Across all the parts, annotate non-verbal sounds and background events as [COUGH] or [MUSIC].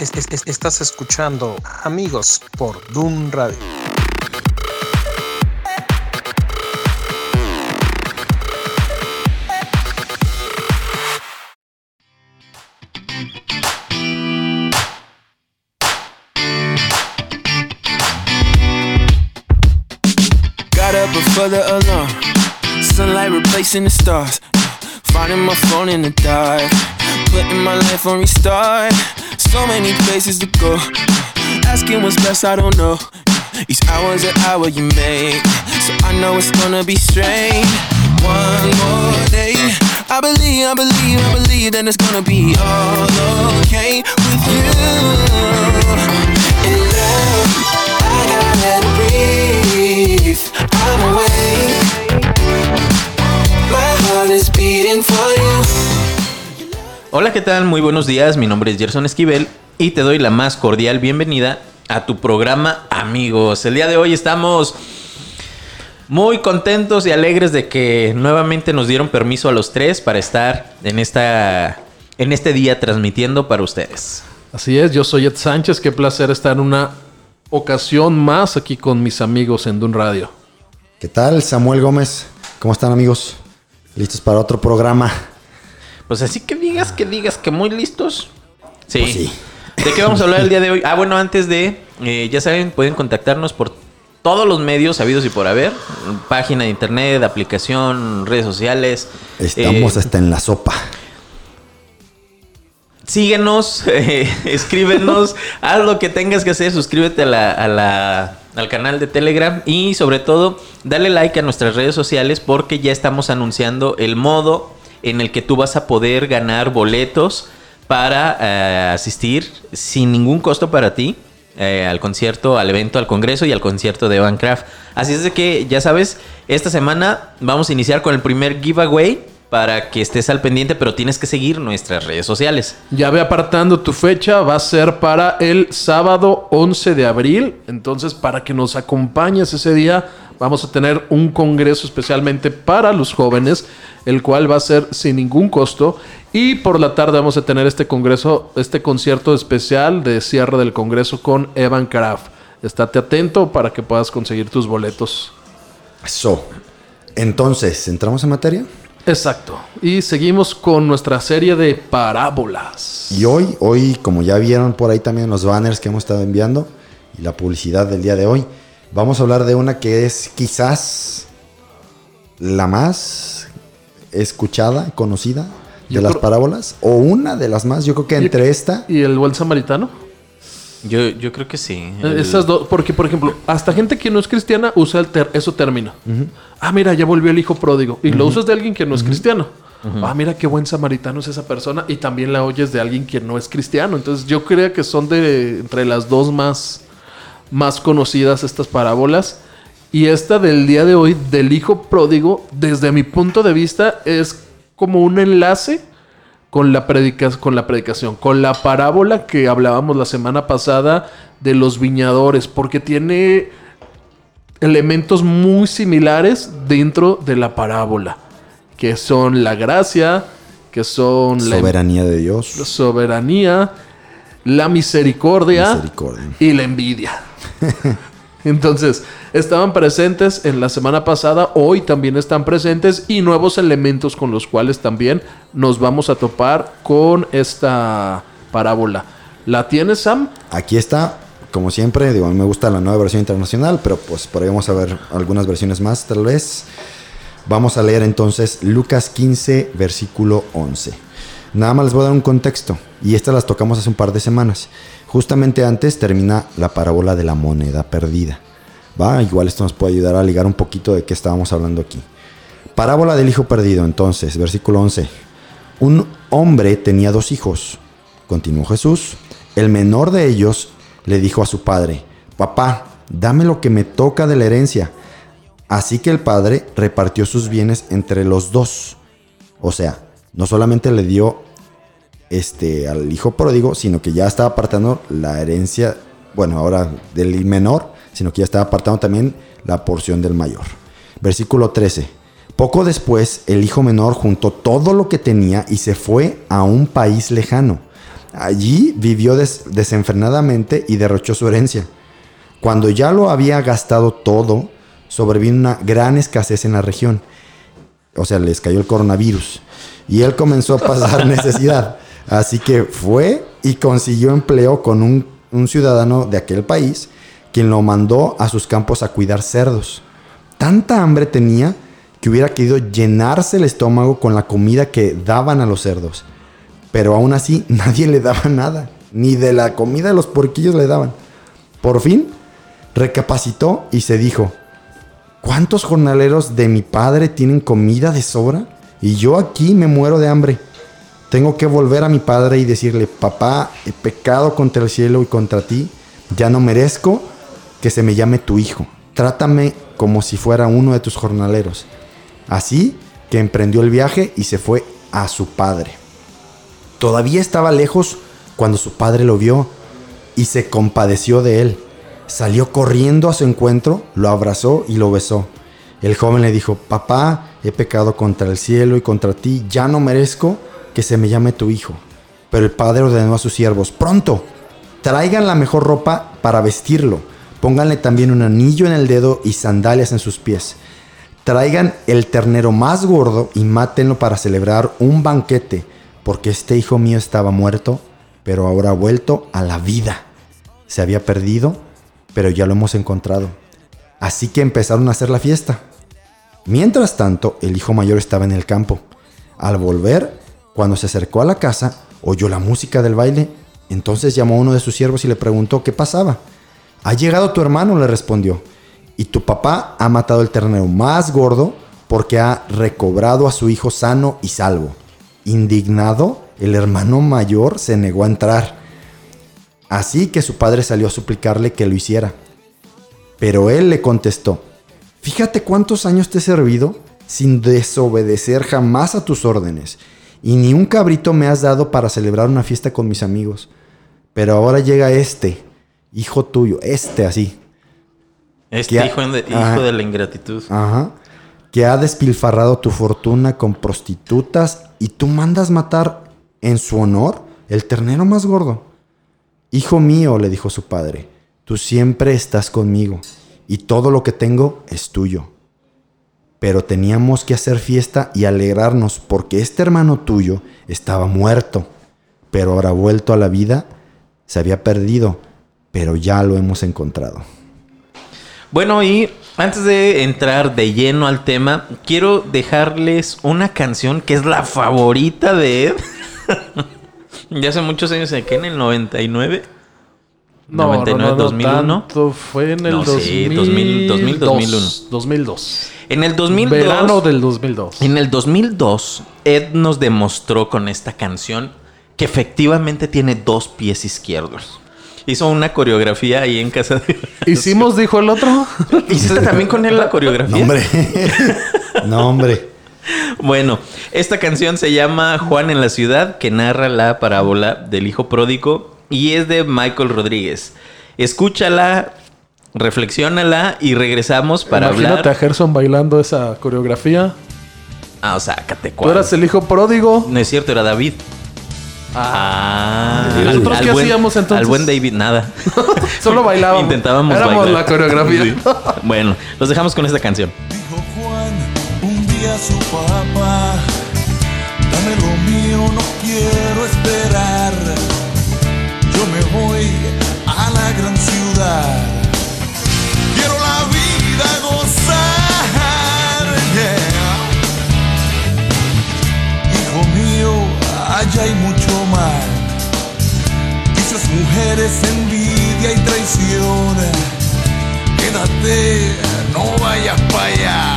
estás escuchando Amigos por Doom Radio. Got up before the alarm. Sunlight replacing the stars. Finding my phone in the dark. Putting my life on restart. So many places to go. Asking what's best, I don't know. Each hour's an hour you make. So I know it's gonna be strange. One more day. I believe, I believe, I believe that it's gonna be all okay with you. In love, I gotta breathe. I'm awake. My heart is beating for you. Hola, ¿qué tal? Muy buenos días. Mi nombre es Gerson Esquivel y te doy la más cordial bienvenida a tu programa Amigos. El día de hoy estamos muy contentos y alegres de que nuevamente nos dieron permiso a los tres para estar en esta en este día transmitiendo para ustedes. Así es, yo soy Ed Sánchez, qué placer estar en una ocasión más aquí con mis amigos en Dun Radio. ¿Qué tal? Samuel Gómez. ¿Cómo están amigos? ¿Listos para otro programa? Pues así que digas, que digas que muy listos. Sí. Pues sí. ¿De qué vamos a hablar el día de hoy? Ah, bueno, antes de, eh, ya saben, pueden contactarnos por todos los medios sabidos y por haber. Página de internet, aplicación, redes sociales. Estamos Eh, hasta en la sopa. síguenos, [LAUGHS] eh, escríbenos, [LAUGHS] haz lo que tengas que hacer, suscríbete a la, a la- al canal de Telegram y sobre todo dale like a nuestras redes sociales porque ya estamos anunciando el modo en el que tú vas a poder ganar boletos para eh, asistir sin ningún costo para ti eh, al concierto, al evento, al congreso y al concierto de Evan Craft. Así es de que ya sabes, esta semana vamos a iniciar con el primer giveaway para que estés al pendiente, pero tienes que seguir nuestras redes sociales. Ya ve apartando tu fecha, va a ser para el sábado 11 de abril. Entonces, para que nos acompañes ese día, vamos a tener un congreso especialmente para los jóvenes, el cual va a ser sin ningún costo. Y por la tarde vamos a tener este congreso, este concierto especial de cierre del congreso con Evan Craft. Estate atento para que puedas conseguir tus boletos. Eso. Entonces, ¿entramos en materia? Exacto. Y seguimos con nuestra serie de parábolas. Y hoy, hoy, como ya vieron por ahí también los banners que hemos estado enviando y la publicidad del día de hoy, vamos a hablar de una que es quizás la más escuchada, conocida de Yo las creo- parábolas, o una de las más, yo creo que entre esta ¿Y el buen samaritano? Yo, yo creo que sí. Eh, El- Esas dos, porque por ejemplo, hasta gente que no es cristiana usa el ter- eso término. Ah, mira, ya volvió el hijo pródigo. Y lo usas de alguien que no es cristiano. Ah, mira qué buen samaritano es esa persona. Y también la oyes de alguien que no es cristiano. Entonces yo creo que son de entre las dos más, más conocidas estas parábolas. Y esta del día de hoy, del hijo pródigo, desde mi punto de vista, es como un enlace con la, predica- con la predicación, con la parábola que hablábamos la semana pasada de los viñadores, porque tiene elementos muy similares dentro de la parábola, que son la gracia, que son la soberanía de Dios, la soberanía, la misericordia, misericordia. y la envidia. [LAUGHS] Entonces, estaban presentes en la semana pasada, hoy también están presentes y nuevos elementos con los cuales también nos vamos a topar con esta parábola. ¿La tienes, Sam? Aquí está, como siempre, digo, me gusta la nueva versión internacional, pero pues por ahí vamos a ver algunas versiones más, tal vez. Vamos a leer entonces Lucas 15, versículo 11. Nada más les voy a dar un contexto, y estas las tocamos hace un par de semanas. Justamente antes termina la parábola de la moneda perdida. Va, igual esto nos puede ayudar a ligar un poquito de qué estábamos hablando aquí. Parábola del hijo perdido, entonces, versículo 11. Un hombre tenía dos hijos. Continuó Jesús. El menor de ellos le dijo a su padre, Papá, dame lo que me toca de la herencia. Así que el padre repartió sus bienes entre los dos. O sea, no solamente le dio este, al hijo pródigo, sino que ya estaba apartando la herencia, bueno, ahora del menor, sino que ya estaba apartando también la porción del mayor. Versículo 13. Poco después, el hijo menor juntó todo lo que tenía y se fue a un país lejano. Allí vivió des- desenfrenadamente y derrochó su herencia. Cuando ya lo había gastado todo, sobrevino una gran escasez en la región. O sea, les cayó el coronavirus. Y él comenzó a pasar [LAUGHS] necesidad. Así que fue y consiguió empleo con un, ciudadano de aquel país, quien lo mandó a sus campos a cuidar cerdos. Tanta hambre tenía que hubiera querido llenarse el estómago con la comida que daban a los cerdos. Pero aún así [LAUGHS] nadie le daba nada. Ni de la comida de los porquillos le daban. Por fin recapacitó y se dijo, ¿cuántos jornaleros de mi padre tienen comida de sobra? Y yo aquí me muero de hambre. Tengo que volver a mi padre y decirle, papá, he pecado contra el cielo y contra ti. Ya no merezco que se me llame tu hijo. Trátame como si fuera uno de tus jornaleros. Así que emprendió el viaje y se fue a su padre. Todavía estaba lejos cuando su padre lo vio y se compadeció de él. Salió corriendo a su encuentro, lo abrazó y lo besó. El joven le dijo, papá, he pecado contra el cielo y contra ti, ya no merezco que se me llame tu hijo. Pero el padre ordenó a sus siervos, pronto, traigan la mejor ropa para vestirlo, pónganle también un anillo en el dedo y sandalias en sus pies. Traigan el ternero más gordo y mátenlo para celebrar un banquete, porque este hijo mío estaba muerto, pero ahora ha vuelto a la vida. Se había perdido, pero ya lo hemos encontrado. Así que empezaron a hacer la fiesta. Mientras tanto, el hijo mayor estaba en el campo. Al volver, cuando se acercó a la casa, oyó la música del baile. Entonces llamó a uno de sus siervos y le preguntó qué pasaba. Ha llegado tu hermano, le respondió. Y tu papá ha matado el ternero más gordo porque ha recobrado a su hijo sano y salvo. Indignado, el hermano mayor se negó a entrar. Así que su padre salió a suplicarle que lo hiciera. Pero él le contestó, fíjate cuántos años te he servido sin desobedecer jamás a tus órdenes, y ni un cabrito me has dado para celebrar una fiesta con mis amigos. Pero ahora llega este, hijo tuyo, este así, Este hijo, de, Ajá. hijo de la ingratitud. Ajá. Que ha despilfarrado tu fortuna con prostitutas y tú mandas matar en su honor el ternero más gordo. Hijo mío, le dijo su padre, tú siempre estás conmigo y todo lo que tengo es tuyo. Pero teníamos que hacer fiesta y alegrarnos porque este hermano tuyo estaba muerto, pero ahora vuelto a la vida, se había perdido, pero ya lo hemos encontrado. Bueno, y antes de entrar de lleno al tema, quiero dejarles una canción que es la favorita de Ed. [LAUGHS] ya hace muchos años, ¿en qué? ¿En el 99? No, 99, no, no, no 2001. tanto, fue en el No, 2000, sí, 2000, 2000, 2001. 2002. En el 2002. Verano del 2002. En el 2002, Ed nos demostró con esta canción que efectivamente tiene dos pies izquierdos. Hizo una coreografía ahí en casa de... [LAUGHS] ¿Hicimos, dijo el otro? [LAUGHS] ¿Hiciste también con él la coreografía? No, hombre. [LAUGHS] no, hombre. Bueno, esta canción se llama Juan en la ciudad, que narra la parábola del hijo pródigo y es de Michael Rodríguez. Escúchala, reflexiónala y regresamos para Imagínate hablar. a Gerson bailando esa coreografía. Ah, o sácate Tú cuál. eras el hijo pródigo. No es cierto, era David. Ah, ¿Y nosotros qué buen, hacíamos entonces? Al buen David, nada. [LAUGHS] Solo bailábamos. Intentábamos Éramos bailar. la coreografía. Sí. Bueno, los dejamos con esta canción. Dijo Juan un día a su papá, dame lo mío, no quiero esperar. Yo me voy a la gran ciudad. Envidia y traición. Quédate, no vayas para allá.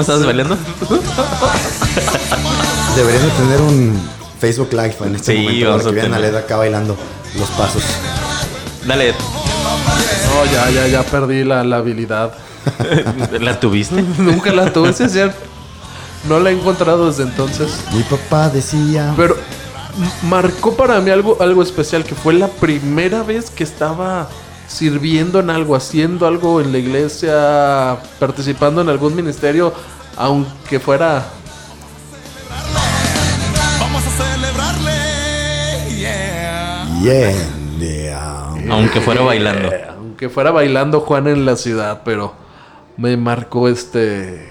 ¿Cómo estás bailando? [LAUGHS] Deberían de tener un Facebook Live en este Sí, momento para que vean a. Led acá bailando los pasos. Dale, No, ya, ya, ya perdí la, la habilidad. [LAUGHS] ¿la tuviste? [LAUGHS] Nunca la tuve, sí es cierto. No la he encontrado desde entonces. Mi papá decía... Pero marcó para mí algo, algo especial, que fue la primera vez que estaba sirviendo en algo, haciendo algo en la iglesia, participando en algún ministerio, aunque fuera... Vamos a celebrarle. Yeah. Yeah, yeah. Aunque fuera bailando. aunque fuera bailando Juan en la ciudad, pero me marcó este,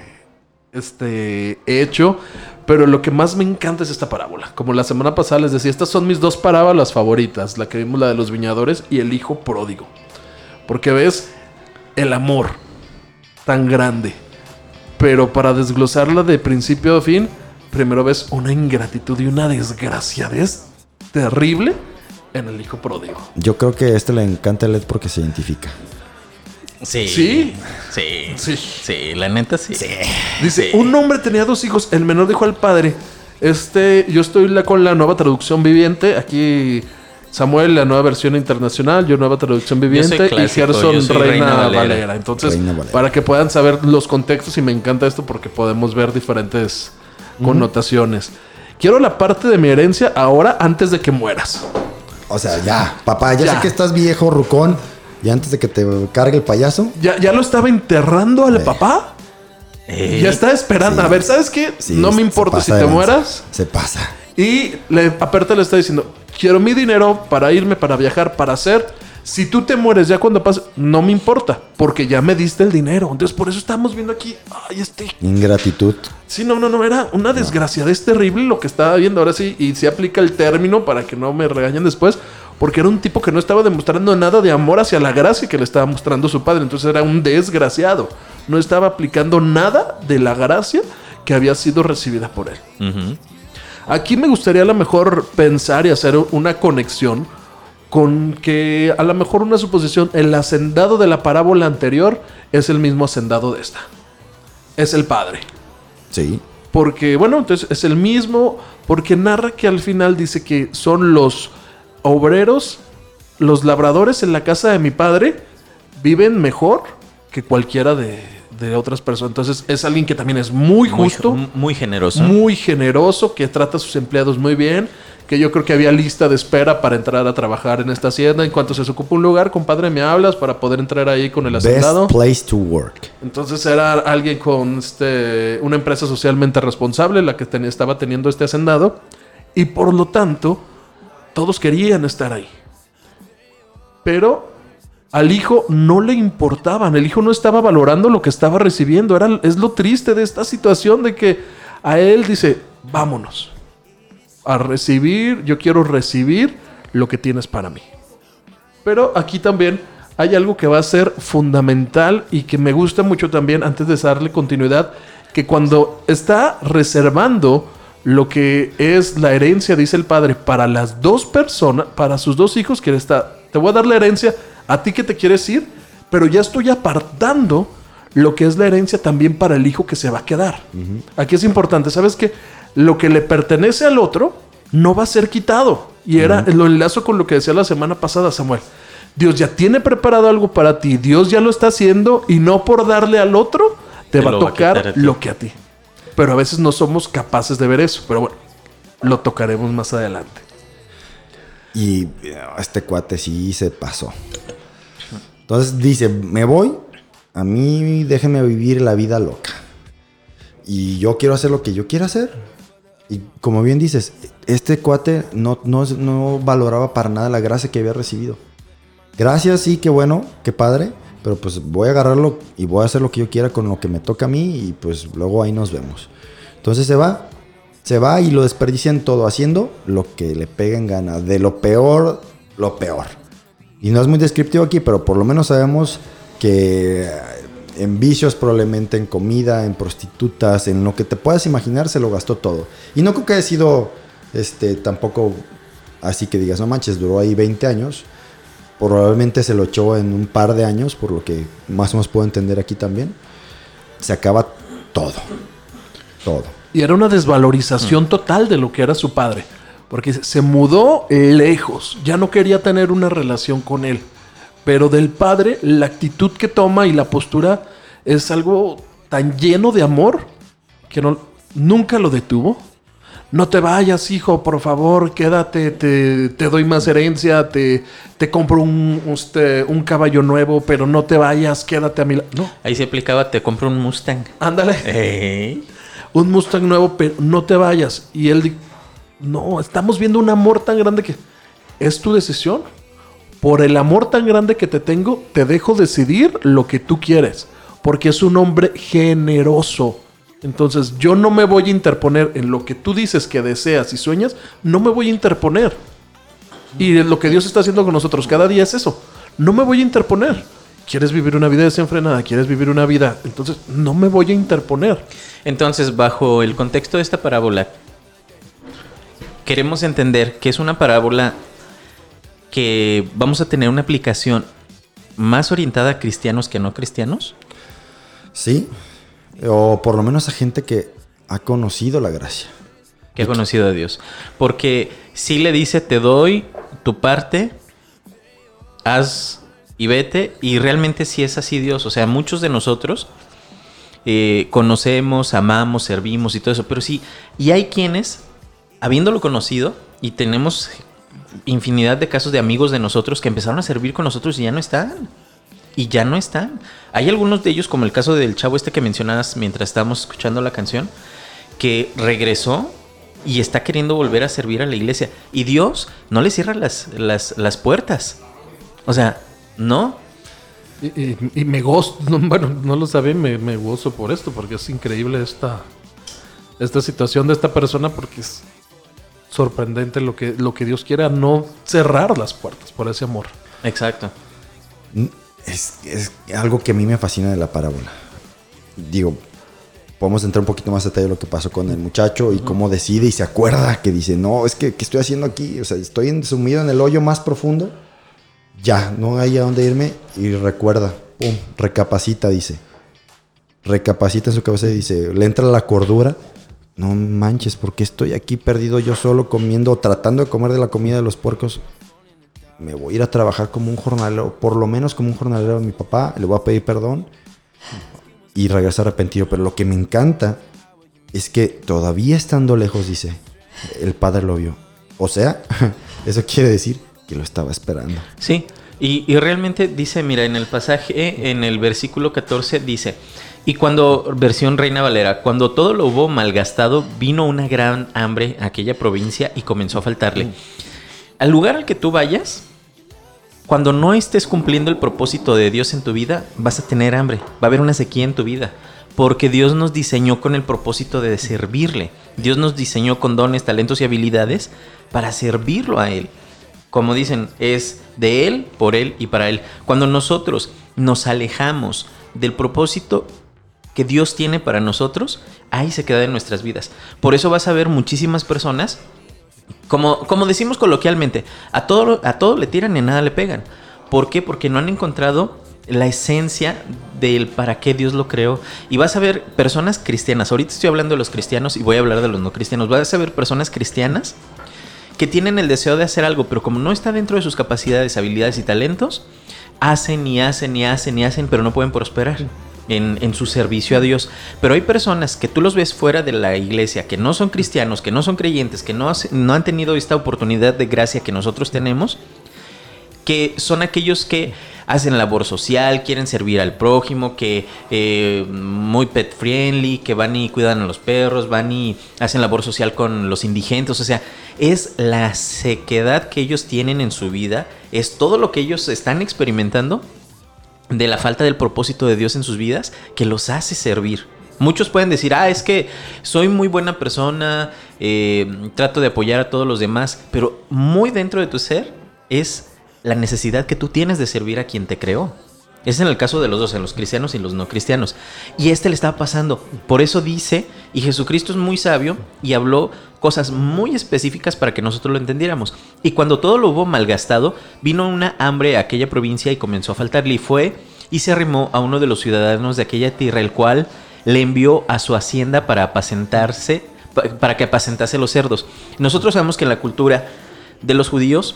este hecho. Pero lo que más me encanta es esta parábola. Como la semana pasada les decía, estas son mis dos parábolas favoritas. La que vimos, la de los viñadores y el hijo pródigo. Porque ves el amor tan grande. Pero para desglosarla de principio a fin, primero ves una ingratitud y una desgraciadez terrible en el hijo pródigo. Yo creo que a este le encanta Led porque se identifica. Sí. ¿Sí? Sí. Sí. Sí, la neta sí. Dice, Sí. un hombre tenía dos hijos, el menor dijo al padre, este, yo estoy la- con la nueva traducción viviente, aquí Samuel, la nueva versión internacional, yo nueva traducción viviente, y clásico, Gerson yo soy Reina, Reina Valera. Valera. Entonces, Reina Valera. para que puedan saber los contextos, y me encanta esto porque podemos ver diferentes connotaciones. Quiero la parte de mi herencia ahora antes de que mueras. O sea, ya, papá, ya, Ya. sé que estás viejo, rucón. Y antes de que te cargue el payaso. Ya, ya lo estaba enterrando al papá. Eh, Ya está esperando. sí. A ver, ¿sabes qué? sí, no me importa si te mueras. Se pasa. Y le, aparte le está diciendo, quiero mi dinero para irme, para viajar, para hacer. Si tú te mueres ya cuando pase, no me importa, porque ya me diste el dinero. Entonces por eso estamos viendo aquí, ay, este... Ingratitud. Sí, no, no, no, era una desgracia, es terrible lo que estaba viendo ahora sí, y se aplica el término para que no me regañen después, porque era un tipo que no estaba demostrando nada de amor hacia la gracia que le estaba mostrando su padre, entonces era un desgraciado, no estaba aplicando nada de la gracia que había sido recibida por él. Aquí me gustaría a lo mejor pensar y hacer una conexión con que a lo mejor una suposición, el hacendado de la parábola anterior es el mismo hacendado de esta. Es el padre. Sí. Porque, bueno, entonces es el mismo, porque narra que al final dice que son los obreros, los labradores en la casa de mi padre, viven mejor que cualquiera de, de otras personas. Entonces es alguien que también es muy justo Muy, generoso. muy generoso, que trata a sus empleados muy bien, que yo creo que había lista de espera para entrar a trabajar en esta hacienda. En cuanto se desocupa un lugar, compadre, me hablas para poder entrar ahí con el Best hacendado. place to work. Entonces era alguien con este, una empresa socialmente responsable, la que ten- estaba teniendo este hacendado, y por lo tanto, todos querían estar ahí. Pero Al hijo no le importaban, el hijo no estaba valorando lo que estaba recibiendo. Era, es lo triste de esta situación de que a él dice, vámonos a recibir, yo quiero recibir lo que tienes para mí. Pero aquí también hay algo que va a ser fundamental y que me gusta mucho también antes de darle continuidad, que cuando está reservando lo que es la herencia, dice el padre, para las dos personas, para sus dos hijos, que está, te voy a dar la herencia a ti que te quieres ir, pero ya estoy apartando lo que es la herencia también para el hijo que se va a quedar. Aquí es importante, ¿sabes que Lo que le pertenece al otro no va a ser quitado. Y era, lo enlazo con lo que decía la semana pasada Samuel. Dios ya tiene preparado algo para ti, Dios ya lo está haciendo y no por darle al otro te, Te va a lo va a tocar lo que a ti. Pero a veces no somos capaces de ver eso. Pero bueno, lo tocaremos más adelante. Y eh, este cuate sí se pasó. Entonces dice, me voy, a mí déjeme vivir la vida loca. Y yo quiero hacer lo que yo quiero hacer. Y como bien dices, este cuate no, no, no valoraba para nada la gracia que había recibido. Gracias, sí, qué bueno, qué padre. Pero pues voy a agarrarlo y voy a hacer lo que yo quiera con lo que me toca a mí y pues luego ahí nos vemos. Entonces se va, se va y lo desperdician todo haciendo lo que le pega en gana. De lo peor, lo peor. Y no es muy descriptivo aquí, pero por lo menos sabemos que eh, en vicios probablemente, en comida, en prostitutas, en lo que te puedas imaginar, se lo gastó todo. Y no creo que haya sido este, tampoco así que digas, no manches, duró ahí 20 años. Probablemente se lo echó en un par de años, por lo que más o menos puedo entender aquí también. Se acaba todo. Todo. Y era una desvalorización total de lo que era su padre. Porque se mudó lejos. Ya no quería tener una relación con él. Pero del padre, la actitud que toma y la postura es algo tan lleno de amor que no, nunca lo detuvo. No te vayas, hijo, por favor, quédate, te, te doy más herencia, te, te compro un, un caballo nuevo, pero no te vayas, quédate a mi lado. No, Ahí se aplicaba, te compro un Mustang. ándale un Mustang nuevo, pero no te vayas. Y él, no, estamos viendo un amor tan grande que es tu decisión. Por el amor tan grande que te tengo, te dejo decidir lo que tú quieres. Porque es un hombre generoso. Entonces yo no me voy a interponer en lo que tú dices que deseas y sueñas. No me voy a interponer. Y lo que Dios está haciendo con nosotros cada día es eso. No me voy a interponer. ¿Quieres vivir una vida desenfrenada? ¿Quieres vivir una vida? Entonces no me voy a interponer. Entonces, bajo el contexto de esta parábola, queremos entender que es una parábola que vamos a tener una aplicación más orientada a cristianos que a no cristianos. ¿Sí? O por lo menos a gente que ha conocido la gracia. que ha conocido a Dios. Porque si le dice, te doy tu parte, haz y vete, y realmente sí es así Dios. O sea, muchos de nosotros eh, conocemos, amamos, servimos y todo eso, pero sí, y hay quienes, habiéndolo conocido, y tenemos infinidad de casos de amigos de nosotros que empezaron a servir con nosotros y ya no están. Y ya no están. Hay algunos de ellos, como el caso del chavo este que mencionabas mientras estábamos escuchando la canción, que regresó y está queriendo volver a servir a la iglesia. Y Dios no le cierra las, las, las puertas. O sea, no. Y, me gozo, [LAUGHS] no, bueno, no lo sabía, me, me gozo por esto, porque es increíble esta, esta situación de esta persona, porque es sorprendente lo que, lo que Dios quiera, no cerrar las puertas por ese amor. Exacto. Es, es algo que a mí me fascina de la parábola. Digo, podemos entrar un poquito más a detalle de lo que pasó con el muchacho y cómo decide y se acuerda que dice, no, es que, ¿qué estoy haciendo aquí? O sea, estoy en- sumido en el hoyo más profundo. Ya, no hay a dónde irme y recuerda, pum, recapacita, dice. Recapacita en su cabeza y dice, le entra la cordura. No manches, ¿por qué estoy aquí perdido yo solo comiendo, tratando de comer de la comida de los puercos? me voy a ir a trabajar como un jornalero, por lo menos como un jornalero de mi papá, le voy a pedir perdón y regresar arrepentido. Pero lo que me encanta es que todavía estando lejos, dice, el padre lo vio. O sea, [LAUGHS] eso quiere decir que lo estaba esperando. Sí. Y, y realmente dice, mira, en el pasaje, en el versículo 14, dice, y cuando, versión Reina Valera, cuando todo lo hubo malgastado, vino una gran hambre a aquella provincia y comenzó a faltarle. Al lugar al que tú vayas, Cuando no estés cumpliendo el propósito de Dios en tu vida, vas a tener hambre, va a haber una sequía en tu vida, porque Dios nos diseñó con el propósito de servirle. Dios nos diseñó con dones, talentos y habilidades para servirlo a Él. Como dicen, es de Él, por Él y para Él. Cuando nosotros nos alejamos del propósito que Dios tiene para nosotros, ahí se queda en nuestras vidas. Por eso vas a ver muchísimas personas como, como decimos coloquialmente, a todo, a todo le tiran y a nada le pegan. ¿Por qué? Porque no han encontrado la esencia del para qué Dios lo creó. Y vas a ver personas cristianas. Ahorita estoy hablando de los cristianos y voy a hablar de los no cristianos. Vas a ver personas cristianas que tienen el deseo de hacer algo, pero como no está dentro de sus capacidades, habilidades y talentos, hacen y hacen y hacen y hacen, pero no pueden prosperar en, su servicio a Dios. Pero hay personas que tú los ves fuera de la iglesia, que no son cristianos, que no son creyentes, que no, no han tenido esta oportunidad de gracia que nosotros tenemos, que son aquellos que hacen labor social, quieren servir al prójimo, que eh, muy pet friendly, que van y cuidan a los perros, van y hacen labor social con los indigentes, o sea, es la sequedad que ellos tienen en su vida, es todo lo que ellos están experimentando de la falta del propósito de Dios en sus vidas que los hace servir. Muchos pueden decir, ah, es que soy muy buena persona, eh, trato de apoyar a todos los demás, pero muy dentro de tu ser es la necesidad que tú tienes de servir a quien te creó. Es en el caso de los dos, en los cristianos y los no cristianos. Y este le estaba pasando. Por eso dice, y Jesucristo es muy sabio y habló cosas muy específicas para que nosotros lo entendiéramos. Y cuando todo lo hubo malgastado, vino una hambre a aquella provincia y comenzó a faltarle. Y fue y se arrimó a uno de los ciudadanos de aquella tierra, el cual le envió a su hacienda para apacentarse, para que apacentase los cerdos. Nosotros sabemos que en la cultura de los judíos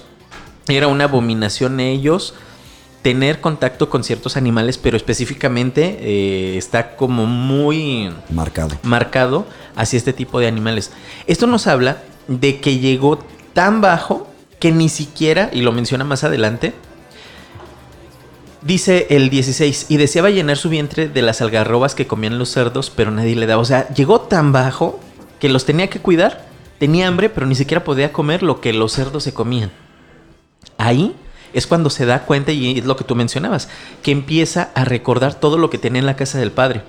era una abominación ellos tener contacto con ciertos animales, pero específicamente eh, está como muy marcado. marcado hacia este tipo de animales. Esto nos habla de que llegó tan bajo que ni siquiera, y lo menciona más adelante, dice el 16, y deseaba llenar su vientre de las algarrobas que comían los cerdos, pero nadie le daba. O sea, llegó tan bajo que los tenía que cuidar, tenía hambre, pero ni siquiera podía comer lo que los cerdos se comían. Ahí es cuando se da cuenta, y es lo que tú mencionabas, que empieza a recordar todo lo que tenía en la casa del Padre.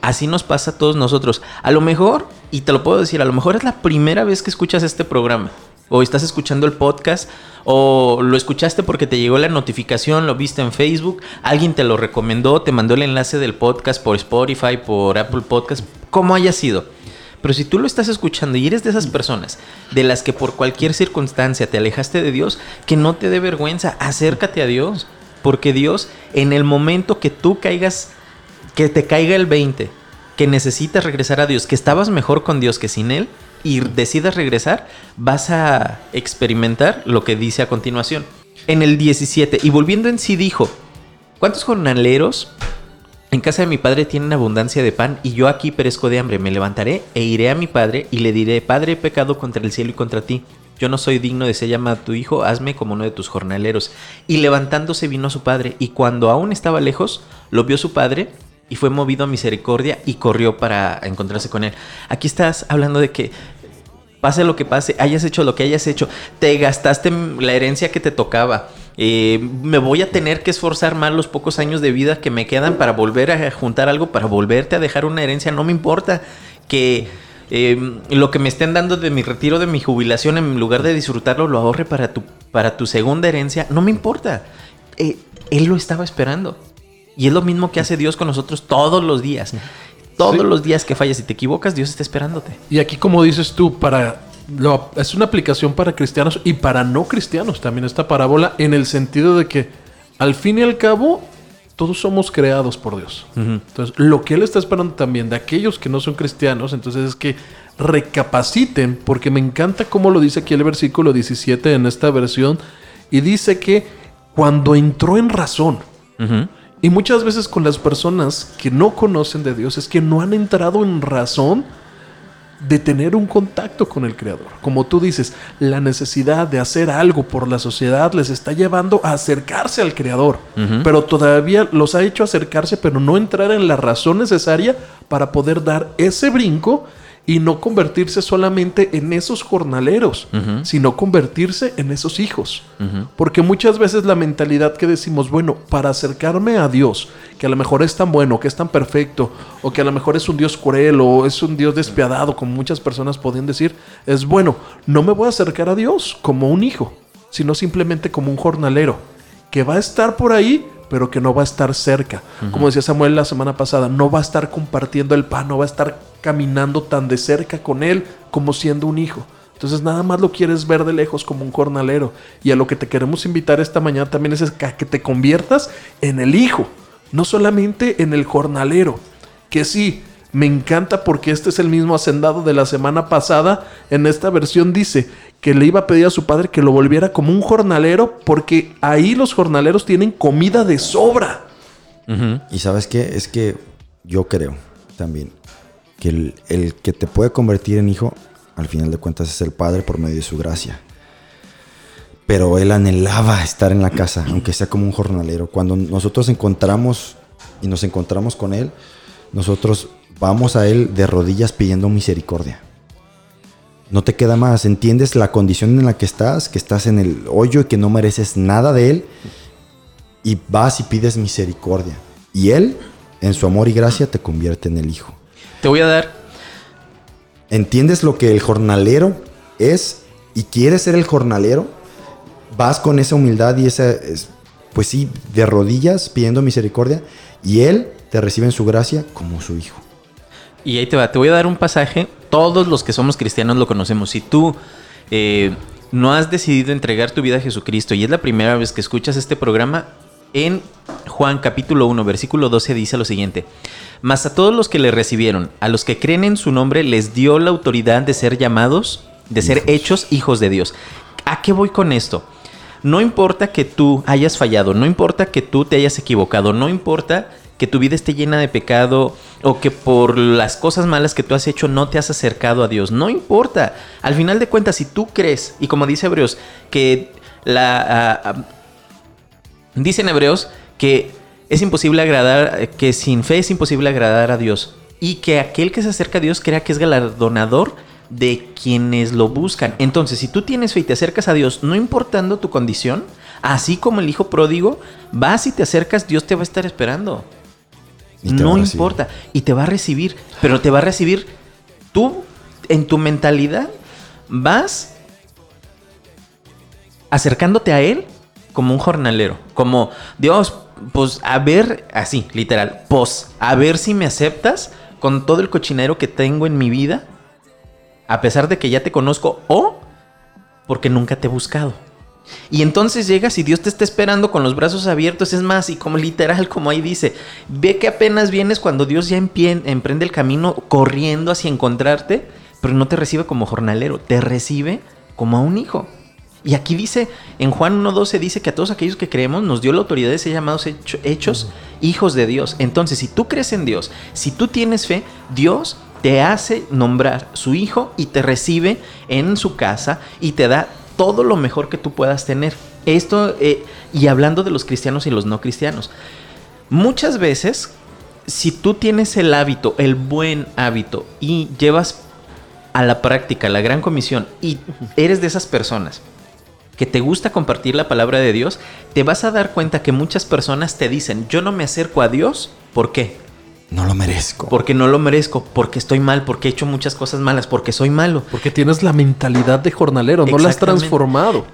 Así nos pasa a todos nosotros. A lo mejor, y te lo puedo decir, a lo mejor es la primera vez que escuchas este programa. O estás escuchando el podcast, o lo escuchaste porque te llegó la notificación, lo viste en Facebook, alguien te lo recomendó, te mandó el enlace del podcast por Spotify, por Apple Podcast, como haya sido. Pero si tú lo estás escuchando y eres de esas personas de las que por cualquier circunstancia te alejaste de Dios, que no te dé vergüenza, acércate a Dios. Porque Dios, en el momento que tú caigas, que te caiga el 20, que necesitas regresar a Dios, que estabas mejor con Dios que sin Él, y decidas regresar, vas a experimentar lo que dice a continuación. En el 17, y volviendo en sí dijo, ¿cuántos jornaleros en casa de mi padre tienen abundancia de pan y yo aquí perezco de hambre. Me levantaré e iré a mi padre y le diré, Padre, he pecado contra el cielo y contra ti. Yo no soy digno de ser llamado tu hijo, hazme como uno de tus jornaleros. Y levantándose vino a su padre, y cuando aún estaba lejos, lo vio su padre y fue movido a misericordia y corrió para encontrarse con él. Aquí estás hablando de que pase lo que pase, hayas hecho lo que hayas hecho, te gastaste la herencia que te tocaba eh, me voy a tener que esforzar más los pocos años de vida que me quedan para volver a juntar algo, para volverte a dejar una herencia. No me importa que eh, lo que me estén dando de mi retiro, de mi jubilación, en lugar de disfrutarlo, lo ahorre para tu, para tu segunda herencia. No me importa. Eh, él lo estaba esperando. Y es lo mismo que hace Dios con nosotros todos los días. Todos Sí. los días que fallas y te equivocas, Dios está esperándote. Y aquí, como dices tú, para lo- es una aplicación para cristianos y para no cristianos también esta parábola, en el sentido de que al fin y al cabo todos somos creados por Dios. Entonces, lo que Él está esperando también de aquellos que no son cristianos, entonces es que recapaciten, porque me encanta cómo lo dice aquí el versículo 17 en esta versión, y dice que cuando entró en razón, y muchas veces con las personas que no conocen de Dios es que no han entrado en razón de tener un contacto con el Creador. Como tú dices, la necesidad de hacer algo por la sociedad les está llevando a acercarse al Creador, pero todavía los ha hecho acercarse, pero no entrar en la razón necesaria para poder dar ese brinco y no convertirse solamente en esos jornaleros, sino convertirse en esos hijos. Porque muchas veces la mentalidad que decimos, bueno, para acercarme a Dios, que a lo mejor es tan bueno, que es tan perfecto, o que a lo mejor es un Dios cruel o es un Dios despiadado, como muchas personas podrían decir, es bueno, no me voy a acercar a Dios como un hijo, sino simplemente como un jornalero, que va a estar por ahí, pero que no va a estar cerca. Como decía Samuel la semana pasada, no va a estar compartiendo el pan, no va a estar caminando tan de cerca con él como siendo un hijo. Entonces nada más lo quieres ver de lejos como un jornalero. Y a lo que te queremos invitar esta mañana también es a que te conviertas en el hijo, no solamente en el jornalero. Que sí, me encanta porque este es el mismo hacendado de la semana pasada. En esta versión dice que le iba a pedir a su padre que lo volviera como un jornalero porque ahí los jornaleros tienen comida de sobra. Y sabes qué? Es que yo creo también que el, el que te puede convertir en hijo, al final de cuentas, es el Padre por medio de su gracia. Pero él anhelaba estar en la casa, aunque sea como un jornalero. Cuando nosotros encontramos y nos encontramos con él, nosotros vamos a él de rodillas pidiendo misericordia. No te queda más, entiendes la condición en la que estás, que estás en el hoyo y que no mereces nada de él, y vas y pides misericordia. Y él, en su amor y gracia, te convierte en el hijo. Te voy a dar. ¿Entiendes lo que el jornalero es y quieres ser el jornalero? Vas con esa humildad y esa, es- pues sí, de rodillas pidiendo misericordia y Él te recibe en su gracia como su hijo. Y ahí te va, te voy a dar un pasaje. Todos los que somos cristianos lo conocemos. Si tú eh, no has decidido entregar tu vida a Jesucristo y es la primera vez que escuchas este programa, en Juan capítulo 1, versículo 12 dice lo siguiente. Mas a todos los que le recibieron, a los que creen en su nombre, les dio la autoridad de ser llamados, de ser Hijos. hechos hijos de Dios. ¿A qué voy con esto? No importa que tú hayas fallado, no importa que tú te hayas equivocado, no importa que tu vida esté llena de pecado o que por las cosas malas que tú has hecho no te has acercado a Dios, no importa. Al final de cuentas, si tú crees, y como dice Hebreos, que la... ah, ah, dice en Hebreos que es imposible agradar, que sin fe es imposible agradar a Dios. Y que aquel que se acerca a Dios crea que es galardonador de quienes lo buscan. Entonces, si tú tienes fe y te acercas a Dios, no importando tu condición, así como el hijo pródigo, vas y te acercas, Dios te va a estar esperando. No importa. Y te va a recibir. Pero te va a recibir tú, en tu mentalidad, vas acercándote a Él como un jornalero. Como, Dios, pues a ver, así, literal, pues a ver si me aceptas con todo el cochinero que tengo en mi vida, a pesar de que ya te conozco, o porque nunca te he buscado. Y entonces llegas y Dios te está esperando con los brazos abiertos. Es más, y como literal, como ahí dice, ve que apenas vienes cuando Dios ya emprende el camino corriendo hacia encontrarte, pero no te recibe como jornalero, te recibe como a un hijo. Y aquí dice, en Juan 1.12 dice que a todos aquellos que creemos nos dio la autoridad de ser llamados hecho- hechos hijos de Dios. Entonces, si tú crees en Dios, si tú tienes fe, Dios te hace nombrar su hijo y te recibe en su casa y te da todo lo mejor que tú puedas tener. Esto, eh, y hablando de los cristianos y los no cristianos, muchas veces, si tú tienes el hábito, el buen hábito, y llevas a la práctica la gran comisión y eres de esas personas que te gusta compartir la palabra de Dios, te vas a dar cuenta que muchas personas te dicen, yo no me acerco a Dios, ¿por qué? No lo merezco. Porque no lo merezco, porque estoy mal, porque he hecho muchas cosas malas, porque soy malo. Porque tienes la mentalidad de jornalero, no la has transformado.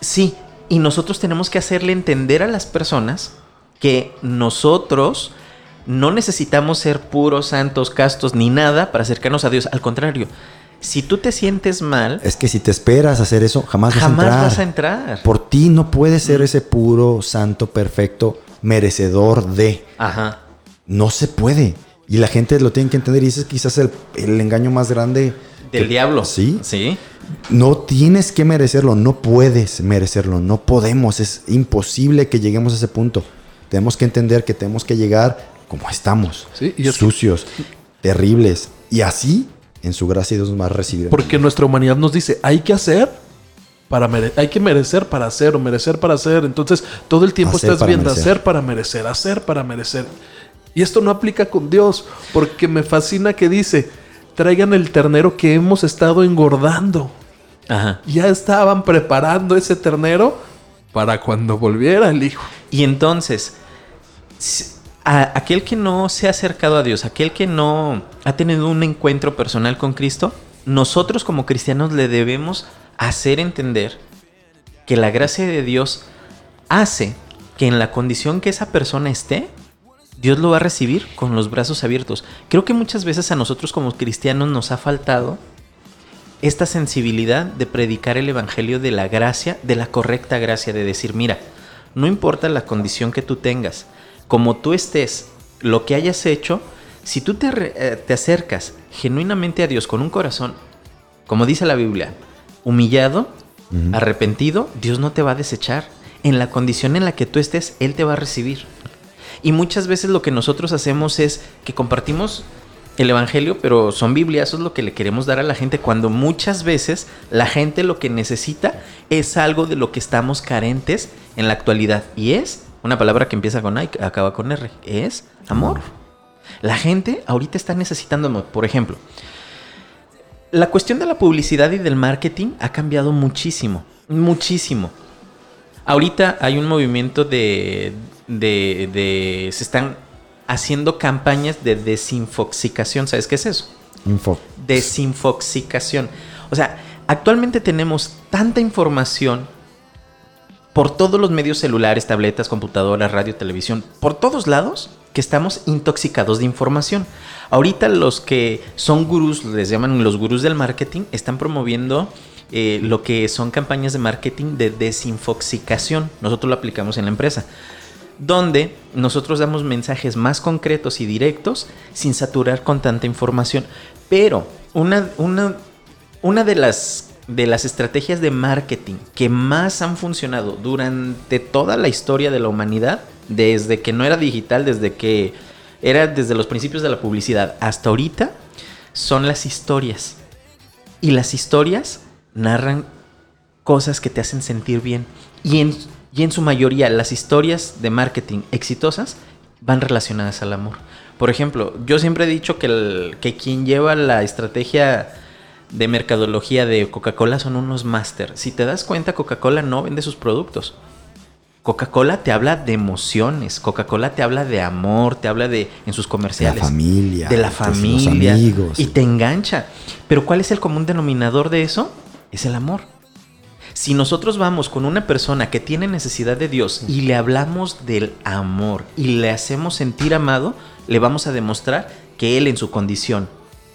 Sí, y nosotros tenemos que hacerle entender a las personas que nosotros no necesitamos ser puros, santos, castos, ni nada para acercarnos a Dios. Al contrario, si tú te sientes mal, Es que si te esperas hacer eso, jamás vas jamás a entrar. vas a entrar. Por ti no puedes ser ese puro, santo, perfecto, merecedor de. Ajá. No se puede. Y la gente lo tiene que entender y ese es quizás el, el engaño más grande. Del que- diablo. Sí. Sí. No tienes que merecerlo, no puedes merecerlo, no podemos, es imposible que lleguemos a ese punto. Tenemos que entender que tenemos que llegar como estamos, Sí, y es que- sucios, terribles. Y así, en su gracia, Dios nos va a recibir. Porque nuestra humanidad nos dice, hay que hacer para mere- hay que merecer para hacer o merecer para hacer. Entonces, todo el tiempo Hacer estás viendo merecer. hacer para merecer, hacer para merecer. Y esto no aplica con Dios, porque me fascina que dice, traigan el ternero que hemos estado engordando. Ajá. Ya estaban preparando ese ternero para cuando volviera el hijo. Y entonces, a- aquel que no se ha acercado a Dios, aquel que no ha tenido un encuentro personal con Cristo, nosotros como cristianos le debemos hacer entender que la gracia de Dios hace que en la condición que esa persona esté, Dios lo va a recibir con los brazos abiertos. Creo que muchas veces a nosotros como cristianos nos ha faltado esta sensibilidad de predicar el evangelio de la gracia, de la correcta gracia, de decir, mira, no importa la condición que tú tengas, como tú estés, lo que hayas hecho, si tú te, eh, te acercas genuinamente a Dios con un corazón, como dice la Biblia, humillado, arrepentido, Dios no te va a desechar. En la condición en la que tú estés, Él te va a recibir. Y muchas veces lo que nosotros hacemos es que compartimos el Evangelio, pero son Biblias, eso es lo que le queremos dar a la gente, cuando muchas veces la gente lo que necesita es algo de lo que estamos carentes en la actualidad. Y es una palabra que empieza con A y acaba con R, es amor. La gente ahorita está necesitando amor. Por ejemplo, la cuestión de la publicidad y del marketing ha cambiado muchísimo, muchísimo. Ahorita hay un movimiento de, de, de- se están haciendo campañas de desinfoxicación. ¿Sabes qué es eso? Info. Desinfoxicación. O sea, actualmente tenemos tanta información por todos los medios celulares, tabletas, computadoras, radio, televisión, por todos lados, que estamos intoxicados de información. Ahorita los que son gurús, les llaman los gurús del marketing, están promoviendo eh, lo que son campañas de marketing de desinfoxicación. Nosotros lo aplicamos en la empresa donde nosotros damos mensajes más concretos y directos sin saturar con tanta información. Pero una, una, una de, las, de las estrategias de marketing que más han funcionado durante toda la historia de la humanidad, desde que no era digital, desde que era desde los principios de la publicidad hasta ahorita, son las historias. Y las historias narran cosas que te hacen sentir bien. Y en, y en su mayoría las historias de marketing exitosas van relacionadas al amor. Por ejemplo, yo siempre he dicho que, el- que quien lleva la estrategia de mercadología de Coca-Cola son unos máster. Si te das cuenta, Coca-Cola no vende sus productos. Coca-Cola te habla de emociones, Coca-Cola te habla de amor, te habla de en sus comerciales. familia, De la pues, los familia. amigos. Y te engancha. Pero ¿cuál es el común denominador de eso? Es el amor. Si nosotros vamos con una persona que tiene necesidad de Dios y le hablamos del amor y le hacemos sentir amado, le vamos a demostrar que Él en su condición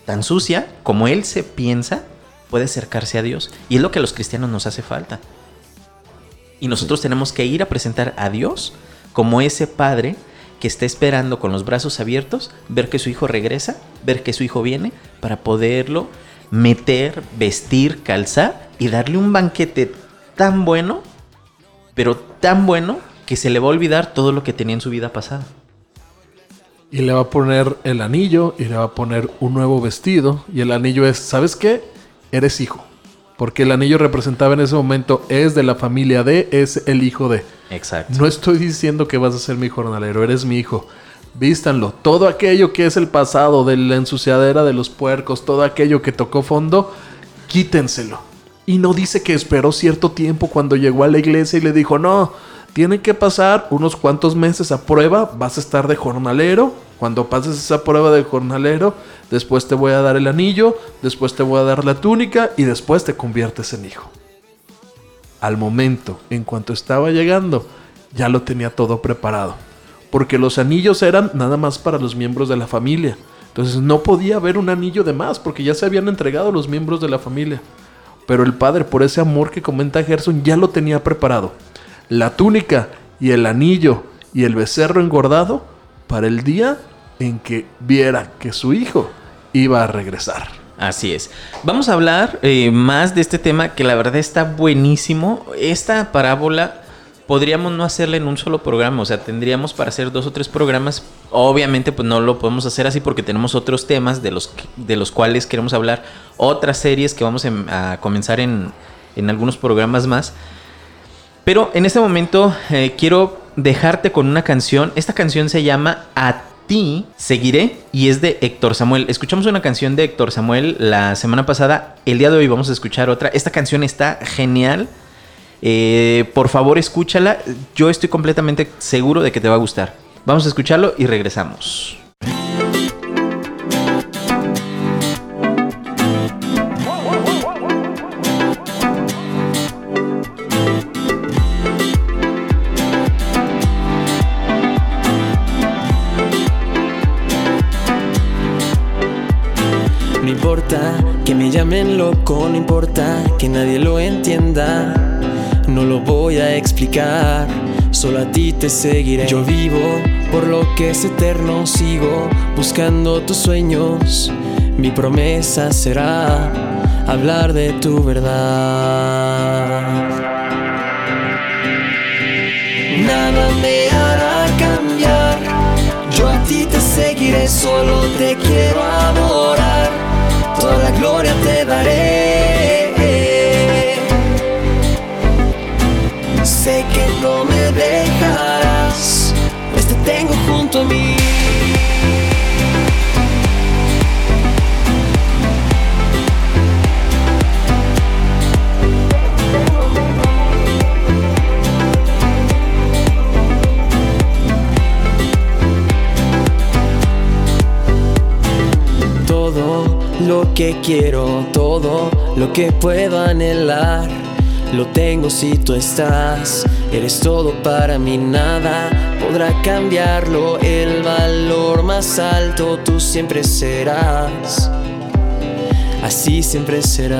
tan sucia como Él se piensa, puede acercarse a Dios. Y es lo que a los cristianos nos hace falta. Y nosotros tenemos que ir a presentar a Dios como ese padre que está esperando con los brazos abiertos, ver que su hijo regresa, ver que su hijo viene, para poderlo meter, vestir, calzar y darle un banquete tan bueno, pero tan bueno que se le va a olvidar todo lo que tenía en su vida pasada. Y le va a poner el anillo y le va a poner un nuevo vestido. Y el anillo es, ¿sabes qué? Eres hijo. Porque el anillo representaba en ese momento, es de la familia de, es el hijo de. Exacto. No estoy diciendo que vas a ser mi jornalero, eres mi hijo. Vístanlo. Todo aquello que es el pasado de la ensuciadera de los puercos, todo aquello que tocó fondo, quítenselo. Y no dice que esperó cierto tiempo cuando llegó a la iglesia y le dijo, no, tienen que pasar unos cuantos meses a prueba, vas a estar de jornalero. Cuando pases esa prueba de jornalero, después te voy a dar el anillo, después te voy a dar la túnica y después te conviertes en hijo al momento, en cuanto estaba llegando, ya lo tenía todo preparado. Porque los anillos eran nada más para los miembros de la familia. Entonces no podía haber un anillo de más porque ya se habían entregado los miembros de la familia. Pero el padre, por ese amor que comenta Gerson, ya lo tenía preparado. La túnica y el anillo y el becerro engordado para el día en que viera que su hijo iba a regresar. Así es. Vamos a hablar eh, más de este tema que la verdad está buenísimo. Esta parábola podríamos no hacerla en un solo programa, o sea, tendríamos para hacer dos o tres programas. Obviamente, pues no lo podemos hacer así porque tenemos otros temas de los, de los cuales queremos hablar, otras series que vamos em- a comenzar en, en algunos programas más. Pero en este momento eh, quiero dejarte con una canción. Esta canción se llama A ti seguiré y es de Héctor Samuel. Escuchamos una canción de Héctor Samuel la semana pasada. El día de hoy vamos a escuchar otra. Esta canción está genial. Eh, por favor, escúchala. Yo estoy completamente seguro de que te va a gustar. Vamos a escucharlo y regresamos. No importa que me llamen loco, no importa que nadie lo entienda. No lo voy a explicar, solo a ti te seguiré. Yo vivo por lo que es eterno, sigo buscando tus sueños. Mi promesa será hablar de tu verdad. Nada me hará cambiar. Yo a ti te seguiré, solo te quiero adorar. Toda la gloria te daré. Sé que no me dejarás, pues te tengo junto a mí. Todo lo que quiero, todo lo que puedo anhelar, lo tengo si tú estás. Eres todo para mí, nada podrá cambiarlo. El valor más alto tú siempre serás. Así siempre será.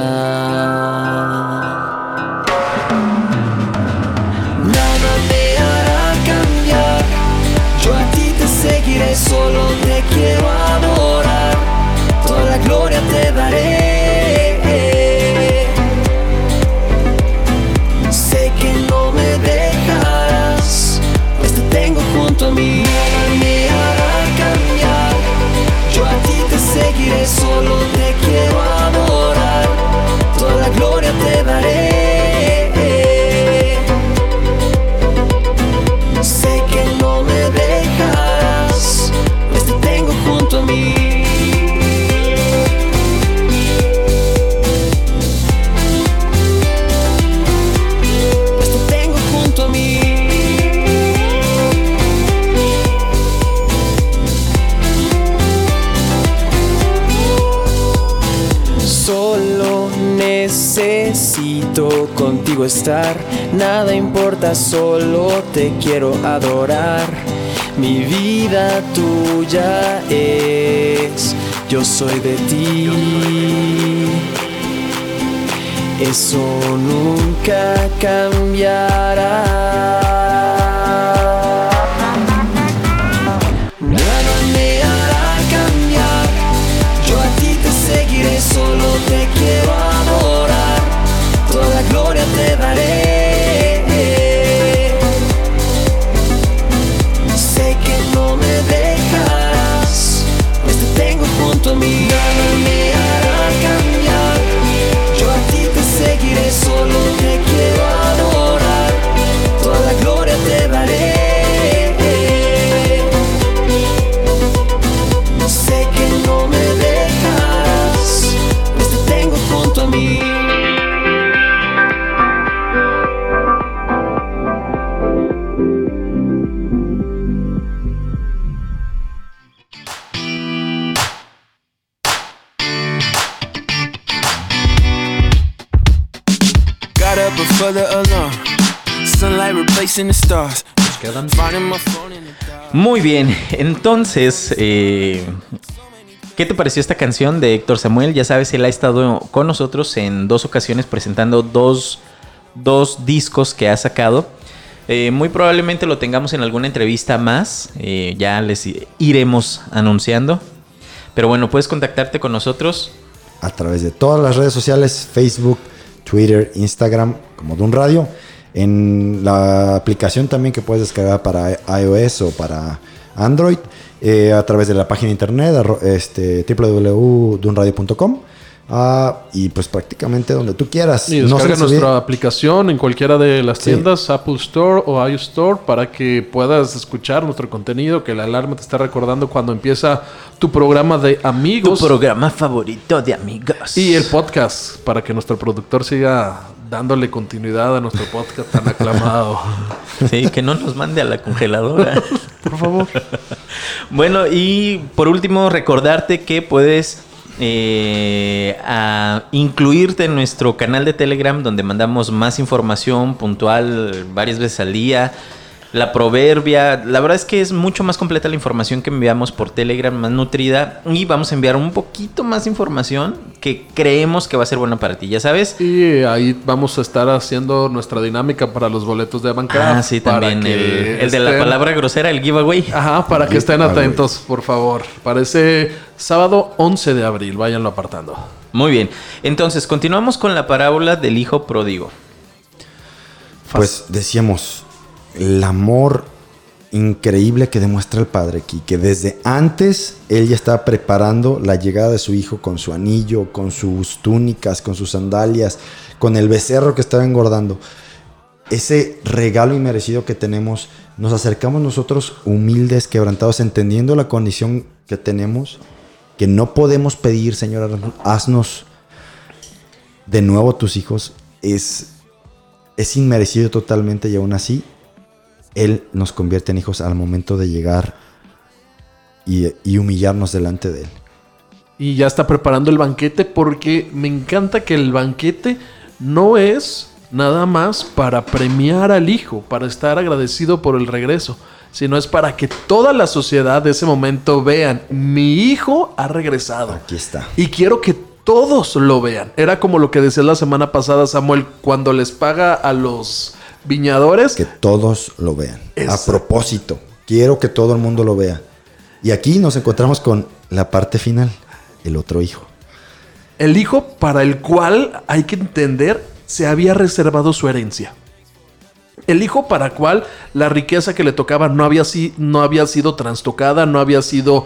Nada importa, solo te quiero adorar. Mi vida tuya es, yo soy de ti. Eso nunca cambiará. La Muy bien, entonces, eh, ¿qué te pareció esta canción de Héctor Samuel? Ya sabes, él ha estado con nosotros en dos ocasiones presentando dos, dos discos que ha sacado. Eh, muy probablemente lo tengamos en alguna entrevista más, eh, ya les iremos anunciando. Pero bueno, puedes contactarte con nosotros. a través de todas las redes sociales, Facebook, Twitter, Instagram, como Dun Radio. En la aplicación también que puedes descargar para iOS o para Android. eh, a través de la página de internet, este, www.dunradio.com. Ah, y pues prácticamente donde tú quieras. Y descarga nuestra aplicación en cualquiera de las Sí. tiendas, Apple Store o iStore, para que puedas escuchar nuestro contenido, que la alarma te está recordando cuando empieza tu programa de Tu amigos programa favorito de amigos. y el podcast, para que nuestro productor siga dándole continuidad a nuestro podcast tan aclamado. [LAUGHS] Sí, que no nos mande a la congeladora. [LAUGHS] Por favor. Bueno, y por último, recordarte que puedes eh, a incluirte en nuestro canal de Telegram, donde mandamos más información puntual varias veces al día. La proverbia, la verdad es que es mucho más completa la información que enviamos por Telegram, más nutrida. Y vamos a enviar un poquito más información que creemos que va a ser buena para ti, ya sabes. Y ahí vamos a estar haciendo nuestra dinámica para los boletos de Avancraft. Ah, sí, también. El, el de la palabra grosera, el giveaway. Ajá, para que estén atentos, por favor. Parece sábado 11 de abril, váyanlo apartando. Muy bien. Entonces, continuamos con la parábola del hijo pródigo. Pues decíamos, el amor increíble que demuestra el padre aquí, que desde antes él ya estaba preparando la llegada de su hijo con su anillo, con sus túnicas, con sus sandalias, con el becerro que estaba engordando. Ese regalo inmerecido que tenemos, nos acercamos nosotros humildes, quebrantados, entendiendo la condición que tenemos, que no podemos pedir, Señor, haznos de nuevo tus hijos, es es inmerecido totalmente y aún así Él nos convierte en hijos al momento de llegar y, y humillarnos delante de Él. Y ya está preparando el banquete porque me encanta que el banquete no es nada más para premiar al hijo, para estar agradecido por el regreso, sino es para que toda la sociedad de ese momento vean, mi hijo ha regresado. Aquí está. Y quiero que todos lo vean. Era como lo que decía la semana pasada Samuel, cuando les paga a los viñadores. Que todos lo vean. A propósito, quiero que todo el mundo lo vea. Y aquí nos encontramos con la parte final, el otro hijo. El hijo para el cual hay que entender se había reservado su herencia. El hijo para el cual la riqueza que le tocaba no había, si- no había sido trastocada, no había sido